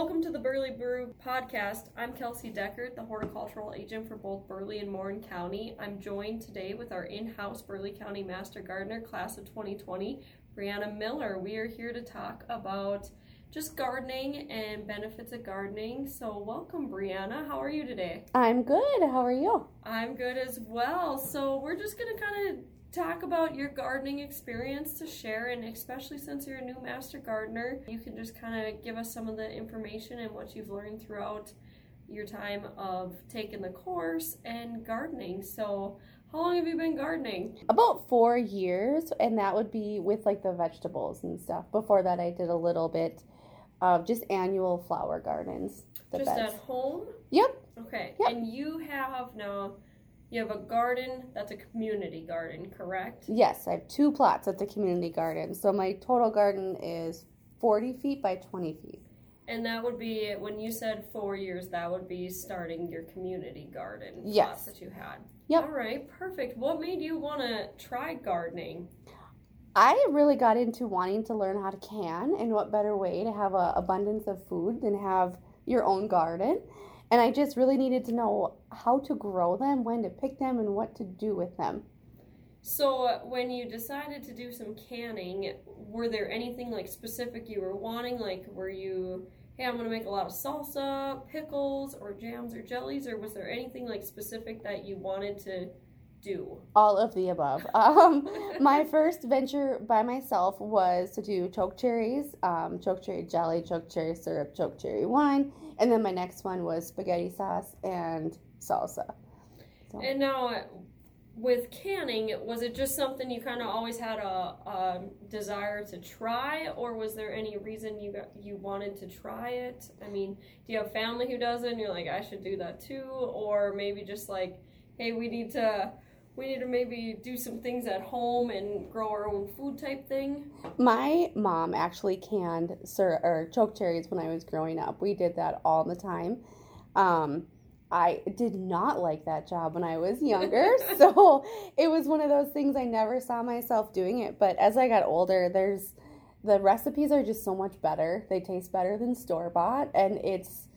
Welcome to the Burleigh Brew podcast. I'm Kelsey Deckert, the horticultural agent for both Burleigh and Morton County. I'm joined today with our in house Burleigh County Master Gardener, class of 2020, Breanna Miller. We are here to talk about just gardening and benefits of gardening. So, welcome, Breanna. How are you today? I'm good. How are you? I'm good as well. So, we're just going to kind of talk about your gardening experience to share and especially since you're a new master gardener you can just kind of give us some of the information and what you've learned throughout your time of taking the course and gardening so how long have you been gardening About four years, and that would be with like the vegetables and stuff. Before that, I did a little bit of just annual flower gardens. The just beds. at home Yep. okay Yep. and you have now you have a garden that's a community garden correct Yes, I have two plots at the community garden. So my total garden is 40 feet by 20 feet. and that would be when you said four years that would be starting your community garden Yes. plots that you had Yep. all right perfect what made you want to try gardening I really got into wanting to learn how to can, and what better way to have a abundance of food than have your own garden. And I just really needed to know how to grow them, when to pick them, and what to do with them. So when you decided to do some canning, were there anything like specific you were wanting? Like were you, hey, I'm gonna make a lot of salsa, pickles, or jams or jellies, or was there anything like specific that you wanted to do? All of the above. Um, my first venture by myself was to do choke cherries, um, choke cherry jelly, choke cherry syrup, choke cherry wine, and then my next one was spaghetti sauce and salsa. So, And now, with canning, was it just something you kind of always had a, a desire to try, or was there any reason you got, you wanted to try it? I mean, do you have family who does it, and you're like, I should do that too, or maybe just like, hey, we need to we need to maybe do some things at home and grow our own food type thing. my mom actually canned sir or choke cherries when I was growing up. We did that all the time. Um, I did not like that job when I was younger, so it was one of those things I never saw myself doing it. But as I got older, there's the recipes are just so much better. They taste better than store bought, and it's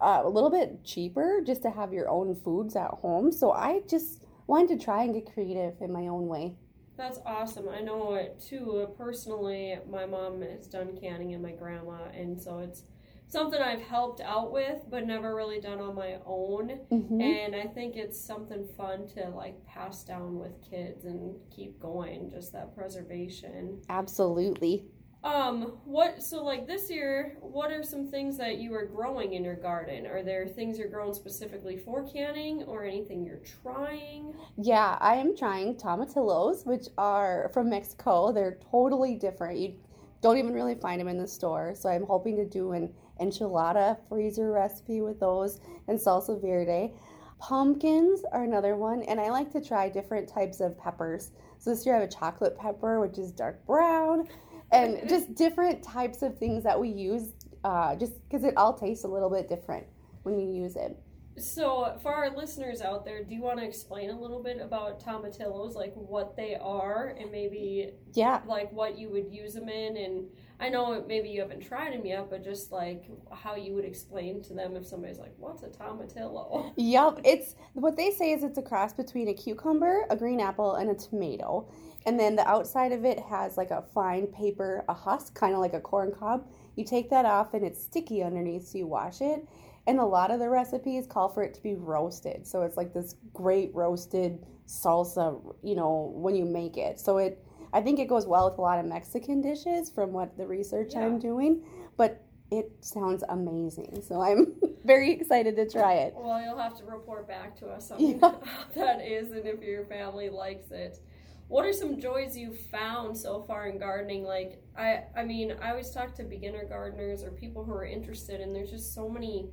uh, a little bit cheaper just to have your own foods at home. So I just wanted to try and get creative in my own way. That's awesome. I know it too. Personally, my mom has done canning and my grandma, and so it's something I've helped out with, but never really done on my own. Mhm. And I think it's something fun to like pass down with kids and keep going, just that preservation. Absolutely. Um, what so like this year, what are some things that you are growing in your garden? Are there things you're growing specifically for canning or anything you're trying? Yeah, I am trying tomatillos, which are from Mexico. They're totally different. You don't even really find them in the store. So I'm hoping to do an enchilada freezer recipe with those and salsa verde. Pumpkins are another one, and I like to try different types of peppers. So this year I have a chocolate pepper, which is dark brown, and just different types of things that we use, uh, just because it all tastes a little bit different when you use it. So, for our listeners out there, do you want to explain a little bit about tomatillos, like what they are, and maybe Yeah. like what you would use them in? And I know maybe you haven't tried them yet, but just like how you would explain to them if somebody's like, "What's a tomatillo?" Yep, it's what they say is it's a cross between a cucumber, a green apple, and a tomato. And then the outside of it has like a fine paper, a husk, kind of like a corn cob. You take that off and it's sticky underneath, so you wash it. And a lot of the recipes call for it to be roasted. So it's like this great roasted salsa, you know, when you make it. So it I think it goes well with a lot of Mexican dishes from what the research Yeah. I'm doing, but it sounds amazing. So I'm very excited to try it. Well, you'll have to report back to us on Yeah. how that is and if your family likes it. What are some joys you've found so far in gardening? Like I I mean, I always talk to beginner gardeners or people who are interested and there's just so many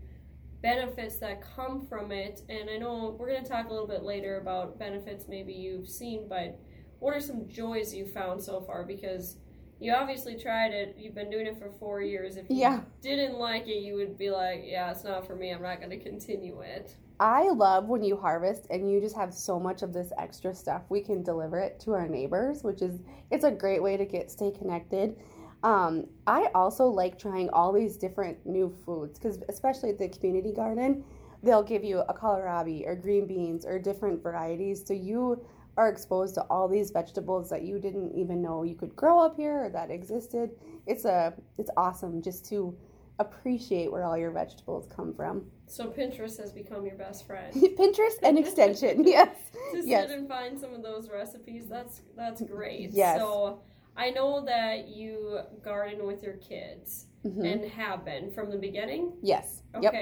benefits that come from it. And I know we're going to talk a little bit later about benefits maybe you've seen, but what are some joys you found so far because you obviously tried it. You've been doing it for 4 years. If you Yeah. didn't like it, you would be like, yeah, it's not for me. I'm not going to continue it. I love when you harvest and you just have so much of this extra stuff. We can deliver it to our neighbors, which is it's a great way to get stay connected. Um, I also like trying all these different new foods because, especially at the community garden, they'll give you a kohlrabi or green beans or different varieties. So you are exposed to all these vegetables that you didn't even know you could grow up here or that existed. It's a it's awesome just to appreciate where all your vegetables come from. So Pinterest has become your best friend. Pinterest and extension, yes. to yes. sit and find some of those recipes, that's that's great. Yes. So I know that you garden with your kids Mhm. and have been from the beginning. Yes. Yep.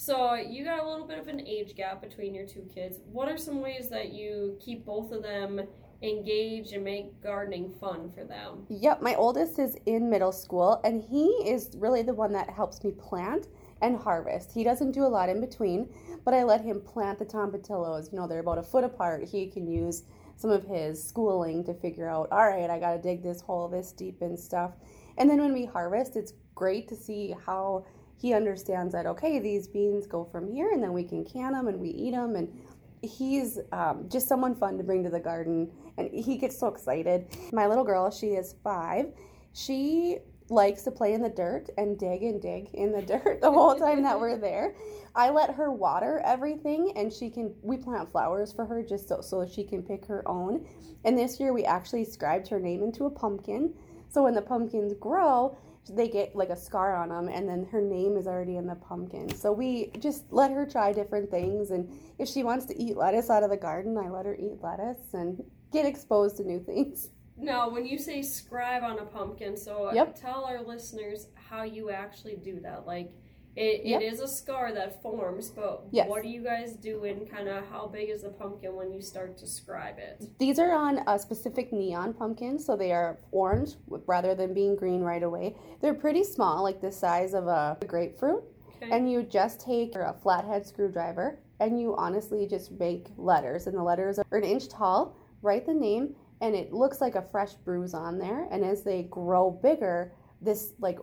So you got a little bit of an age gap between your two kids. What are some ways that you keep both of them engaged and make gardening fun for them? Yep, my oldest is in middle school and he is really the one that helps me plant and harvest. He doesn't do a lot in between, but I let him plant the tomatillos. You know, they're about a foot apart. He can use some of his schooling to figure out, all right, I got to dig this hole this deep and stuff. And then when we harvest, it's great to see how he understands that, okay, these beans go from here and then we can can them and we eat them. And he's um, just someone fun to bring to the garden and he gets so excited. My little girl, she is five. She likes to play in the dirt and dig and dig in the dirt the whole time that we're there. I let her water everything and she can we plant flowers for her just so so she can pick her own. And this year we actually scribed her name into a pumpkin. So when the pumpkins grow, they get like a scar on them and then her name is already in the pumpkin. So we just let her try different things and if she wants to eat lettuce out of the garden, I let her eat lettuce and get exposed to new things. Now, when you say scribe on a pumpkin, so Yep. tell our listeners how you actually do that. Like, it, it is a scar that forms, but Yes. what do you guys do and kind of how big is the pumpkin when you start to scribe it? These are on a specific neon pumpkin, so they are orange rather than being green right away. They're pretty small, like the size of a grapefruit. Okay. And you just take a flathead screwdriver and you honestly just make letters. And the letters are an inch tall. Write the name, and it looks like a fresh bruise on there. And as they grow bigger, this like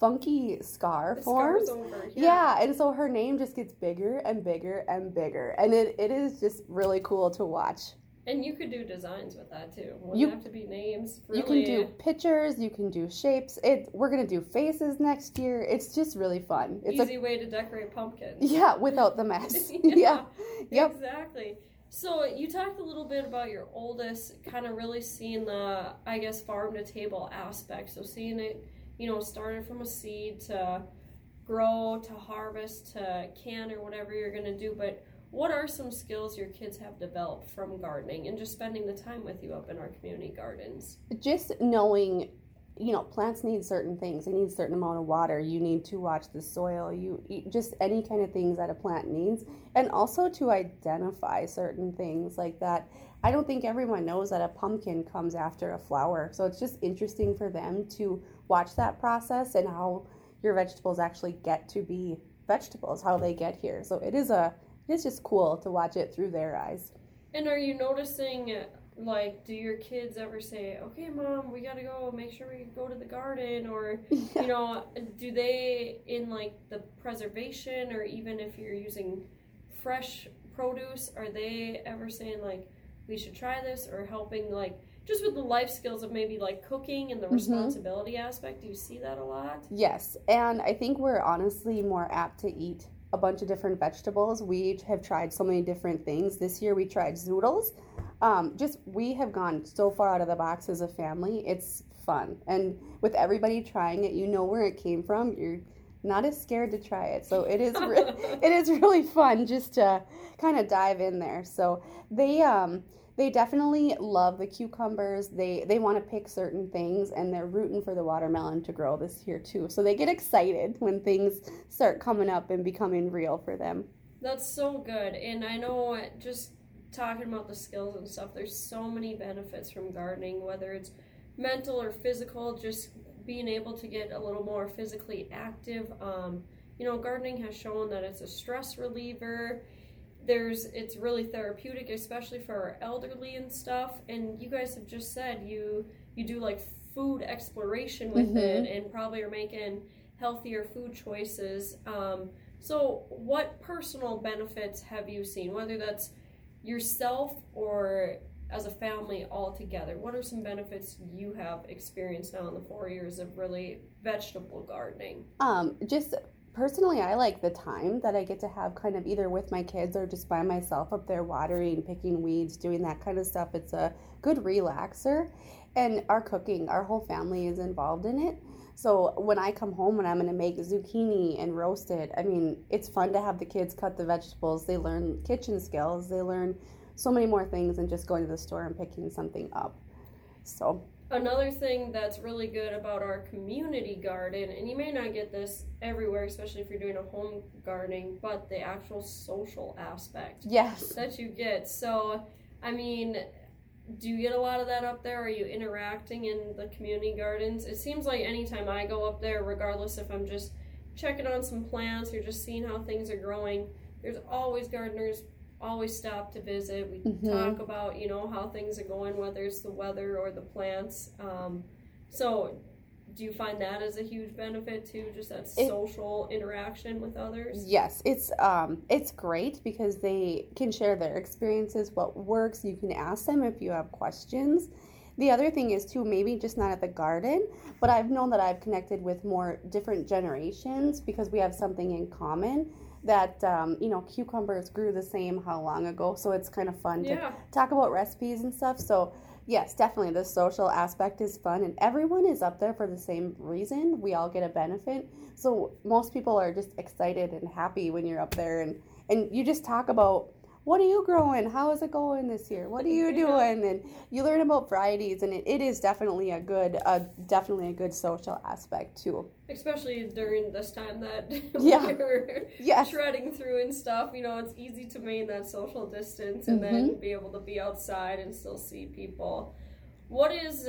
funky scar The forms. over. Yeah. and so her name just gets bigger and bigger and bigger. And it, it is just really cool to watch. And you could do designs with that too. Wouldn't You- have to be names. Really. You can do pictures, you can do shapes. It we're gonna do faces next year. It's just really fun. It's easy way to decorate pumpkins. yeah, without the mess. yeah. Yep. Exactly. So you talked a little bit about your oldest kind of really seeing the, I guess, farm to table aspect. So seeing it, you know, started from a seed to grow to harvest to can or whatever you're going to do. But what are some skills your kids have developed from gardening and just spending the time with you up in our community gardens? just knowing you know plants need certain things. They need a certain amount of water. You need to watch the soil. You eat just any kind of things that a plant needs. And also to identify certain things like that. I don't think everyone knows that a pumpkin comes after a flower. So it's just interesting for them to watch that process and how your vegetables actually get to be vegetables how they get here. So it is a it's just cool to watch it through their eyes. And are you noticing, like, do your kids ever say, okay, mom, we got to go make sure we go to the garden? Or, you know, do they, in like the preservation or even if you're using fresh produce, are they ever saying, like, we should try this or helping, like, just with the life skills of maybe like cooking and the Mhm. responsibility aspect? Do you see that a lot? Yes, and I think we're honestly more apt to eat a bunch of different vegetables. We have tried so many different things. This year we tried zoodles. Um, just we have gone so far out of the box as a family. It's fun, and with everybody trying it, you know where it came from. You're not as scared to try it, so it is re- it is really fun just to kind of dive in there. So they um they definitely love the cucumbers. They they want to pick certain things and they're rooting for the watermelon to grow this year too. So they get excited when things start coming up and becoming real for them. That's so good. And I know just talking about the skills and stuff, there's so many benefits from gardening, whether it's mental or physical, just being able to get a little more physically active. Um, you know, gardening has shown that it's a stress reliever. There's it's really therapeutic, especially for our elderly and stuff. And you guys have just said you you do like food exploration with Mhm. it and probably are making healthier food choices. Um, so, what personal benefits have you seen, whether that's yourself or as a family all together? What are some benefits you have experienced now in the four years of really vegetable gardening? Um, just personally, I like the time that I get to have kind of either with my kids or just by myself up there watering, picking weeds, doing that kind of stuff. It's a good relaxer. And our cooking, our whole family is involved in it. So when I come home and I'm going to make zucchini and roast it, I mean, it's fun to have the kids cut the vegetables. They learn kitchen skills. They learn so many more things than just going to the store and picking something up. So another thing that's really good about our community garden, and you may not get this everywhere, especially if you're doing a home gardening, but the actual social aspect yes, that you get. So, I mean, do you get a lot of that up there? Are you interacting in the community gardens? It seems like anytime I go up there, regardless if I'm just checking on some plants or just seeing how things are growing, there's always gardeners always stop to visit. We mm-hmm. talk about you know how things are going, whether it's the weather or the plants. Um, so do you find that as a huge benefit too just that it, social interaction with others? Yes it's um it's great because they can share their experiences what works. You can ask them if you have questions. The other thing is too maybe just not at the garden but i've known that i've connected with more different generations because we have something in common that um, you know cucumbers grew the same how long ago so it's kind of fun yeah. to talk about recipes and stuff. So yes, definitely the social aspect is fun and everyone is up there for the same reason. We all get a benefit. So most people are just excited and happy when you're up there and and you just talk about what are you growing? How is it going this year? What are you doing? And you learn about varieties, and it, it is definitely a good, uh, definitely a good social aspect too. Especially during this time that yeah. we're yes. shredding through and stuff. You know, it's easy to maintain that social distance and mm-hmm. then be able to be outside and still see people. What is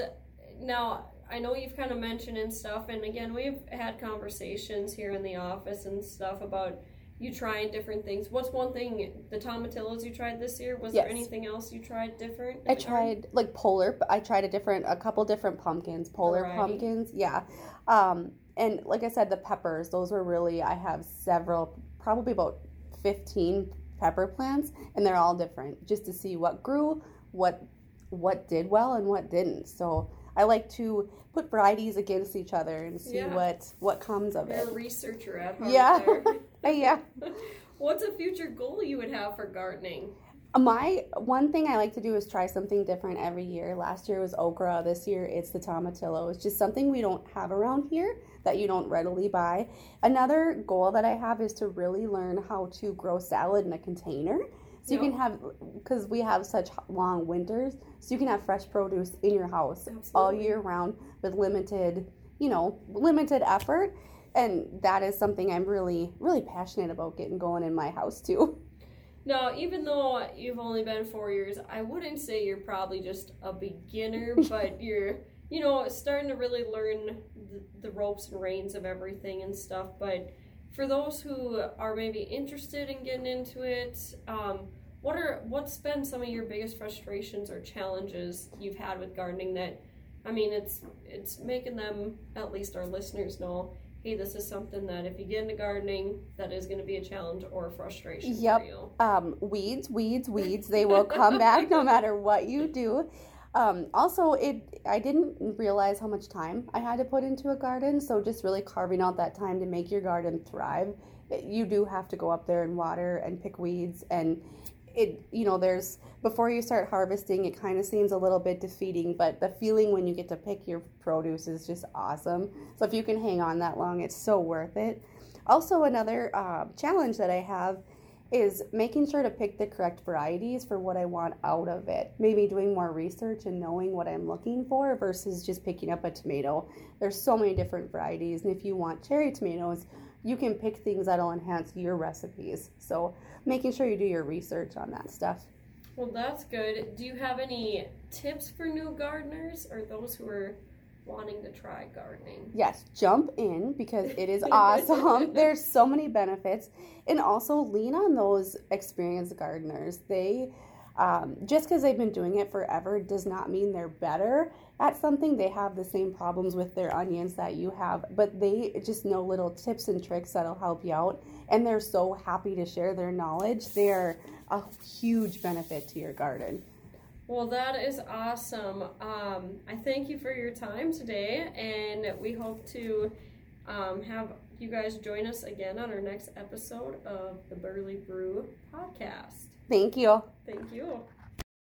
now? I know you've kind of mentioned and stuff, and again, we've had conversations here in the office and stuff about you trying different things. What's one thing the tomatillos you tried this year? Was yes. there anything else you tried different? I tried like polar. I tried a different, a couple different pumpkins, polar Variety. pumpkins. Yeah, um, and like I said, the peppers. Those were really. I have several, probably about fifteen pepper plants, and they're all different, just to see what grew, what what did well, and what didn't. So I like to put varieties against each other and see yeah. what what comes of You're it. a researcher at heart. Yeah, Uh, yeah. What's a future goal you would have for gardening? My one thing I like to do is try something different every year. Last year was okra. This year it's the tomatillo. It's just something we don't have around here that you don't readily buy. Another goal that I have is to really learn how to grow salad in a container. So you can have, because we have such long winters, so you can have fresh produce in your house Absolutely. all year round with limited, you know, limited effort. And that is something I'm really, really passionate about getting going in my house too. Now, even though you've only been four years, I wouldn't say you're probably just a beginner, but you're, you know, starting to really learn the, the ropes and reins of everything and stuff. But for those who are maybe interested in getting into it, um, what are what's been some of your biggest frustrations or challenges you've had with gardening that I mean it's it's making them at least our listeners know hey this is something that if you get into gardening that is going to be a challenge or a frustration yep. for you. Um, weeds, weeds, weeds, they will come back no matter what you do. Um, also, it I didn't realize how much time I had to put into a garden, so just really carving out that time to make your garden thrive. You do have to go up there and water and pick weeds and it you know there's before you start harvesting it kind of seems a little bit defeating but the feeling when you get to pick your produce is just awesome. So if you can hang on that long it's so worth it. Also another uh, challenge that i have is making sure to pick the correct varieties for what i want out of it maybe doing more research and knowing what i'm looking for versus just picking up a tomato there's so many different varieties and if you want cherry tomatoes you can pick things that'll enhance your recipes. So making sure you do your research on that stuff. Well, that's good. Do you have any tips for new gardeners or those who are wanting to try gardening? Yes, jump in because it is awesome. There's so many benefits. And also lean on those experienced gardeners. They um, just because they've been doing it forever does not mean they're better at something. They have the same problems with their onions that you have, but they just know little tips and tricks that'll help you out. And they're so happy to share their knowledge. They're a huge benefit to your garden. Well, that is awesome. Um, I thank you for your time today, and we hope to um, have you guys join us again on our next episode of the Burleigh Brew podcast. Thank you. Thank you.